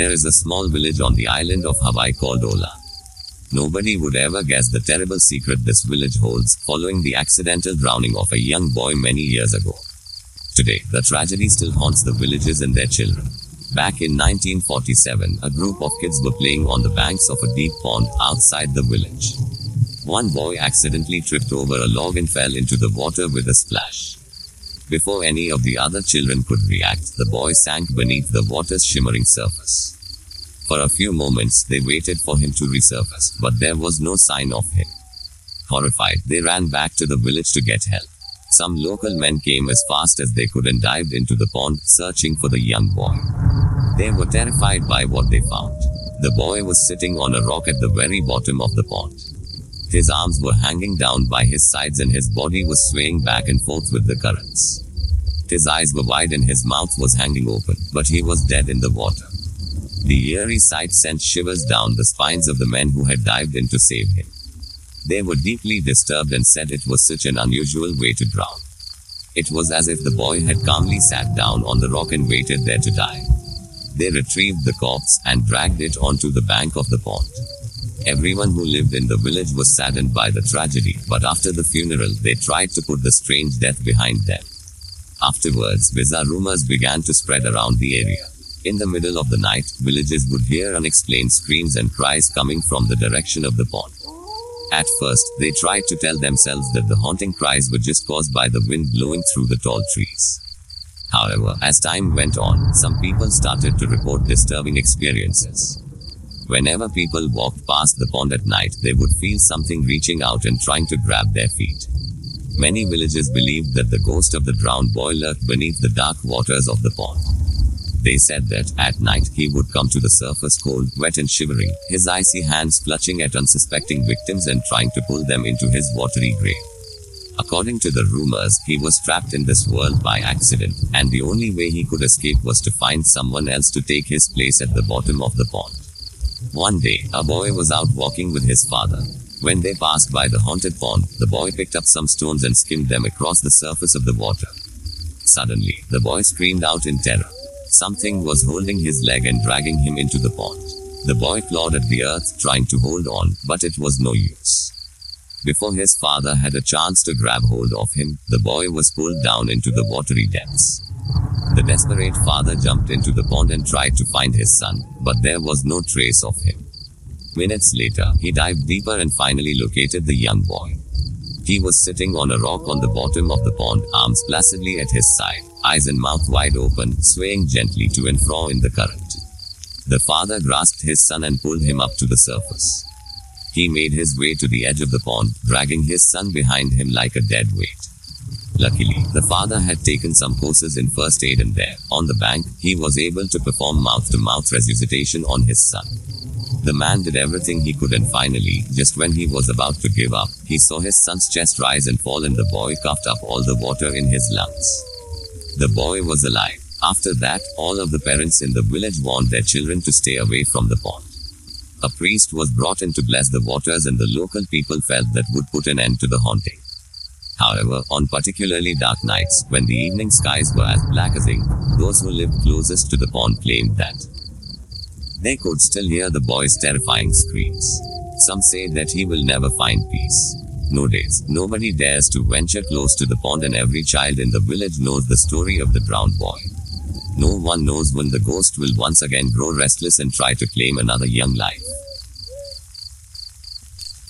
There is a small village on the island of Hawaii called Ola'a. Nobody would ever guess the terrible secret this village holds following the accidental drowning of a young boy many years ago. Today, the tragedy still haunts the villages and their children. Back in 1947, a group of kids were playing on the banks of a deep pond outside the village. One boy accidentally tripped over a log and fell into the water with a splash. Before any of the other children could react, the boy sank beneath the water's shimmering surface. For a few moments, they waited for him to resurface, but there was no sign of him. Horrified, they ran back to the village to get help. Some local men came as fast as they could and dived into the pond, searching for the young boy. They were terrified by what they found. The boy was sitting on a rock at the very bottom of the pond. His arms were hanging down by his sides and his body was swaying back and forth with the currents. His eyes were wide and his mouth was hanging open, but he was dead in the water. The eerie sight sent shivers down the spines of the men who had dived in to save him. They were deeply disturbed and said it was such an unusual way to drown. It was as if the boy had calmly sat down on the rock and waited there to die. They retrieved the corpse and dragged it onto the bank of the pond. Everyone who lived in the village was saddened by the tragedy, but after the funeral, they tried to put the strange death behind them. Afterwards, bizarre rumors began to spread around the area. In the middle of the night, villagers would hear unexplained screams and cries coming from the direction of the pond. At first, they tried to tell themselves that the haunting cries were just caused by the wind blowing through the tall trees. However, as time went on, some people started to report disturbing experiences. Whenever people walked past the pond at night, they would feel something reaching out and trying to grab their feet. Many villagers believed that the ghost of the drowned boy lurked beneath the dark waters of the pond. They said that, at night, he would come to the surface cold, wet, and shivering, his icy hands clutching at unsuspecting victims and trying to pull them into his watery grave. According to the rumors, he was trapped in this world by accident, and the only way he could escape was to find someone else to take his place at the bottom of the pond. One day, a boy was out walking with his father. When they passed by the haunted pond, the boy picked up some stones and skimmed them across the surface of the water. Suddenly, the boy screamed out in terror. Something was holding his leg and dragging him into the pond. The boy clawed at the earth, trying to hold on, but it was no use. Before his father had a chance to grab hold of him, the boy was pulled down into the watery depths. The desperate father jumped into the pond and tried to find his son, but there was no trace of him. Minutes later, he dived deeper and finally located the young boy. He was sitting on a rock on the bottom of the pond, arms placidly at his side, eyes and mouth wide open, swaying gently to and fro in the current. The father grasped his son and pulled him up to the surface. He made his way to the edge of the pond, dragging his son behind him like a dead weight. Luckily, the father had taken some courses in first aid and there, on the bank, he was able to perform mouth to mouth resuscitation on his son. The man did everything he could and finally, just when he was about to give up, he saw his son's chest rise and fall and the boy coughed up all the water in his lungs. The boy was alive. After that, all of the parents in the village warned their children to stay away from the pond. A priest was brought in to bless the waters and the local people felt that would put an end to the haunting. However, on particularly dark nights, when the evening skies were as black as ink, those who lived closest to the pond claimed that they could still hear the boy's terrifying screams. Some say that he will never find peace. Nowadays, nobody dares to venture close to the pond, and every child in the village knows the story of the drowned boy. No one knows when the ghost will once again grow restless and try to claim another young life.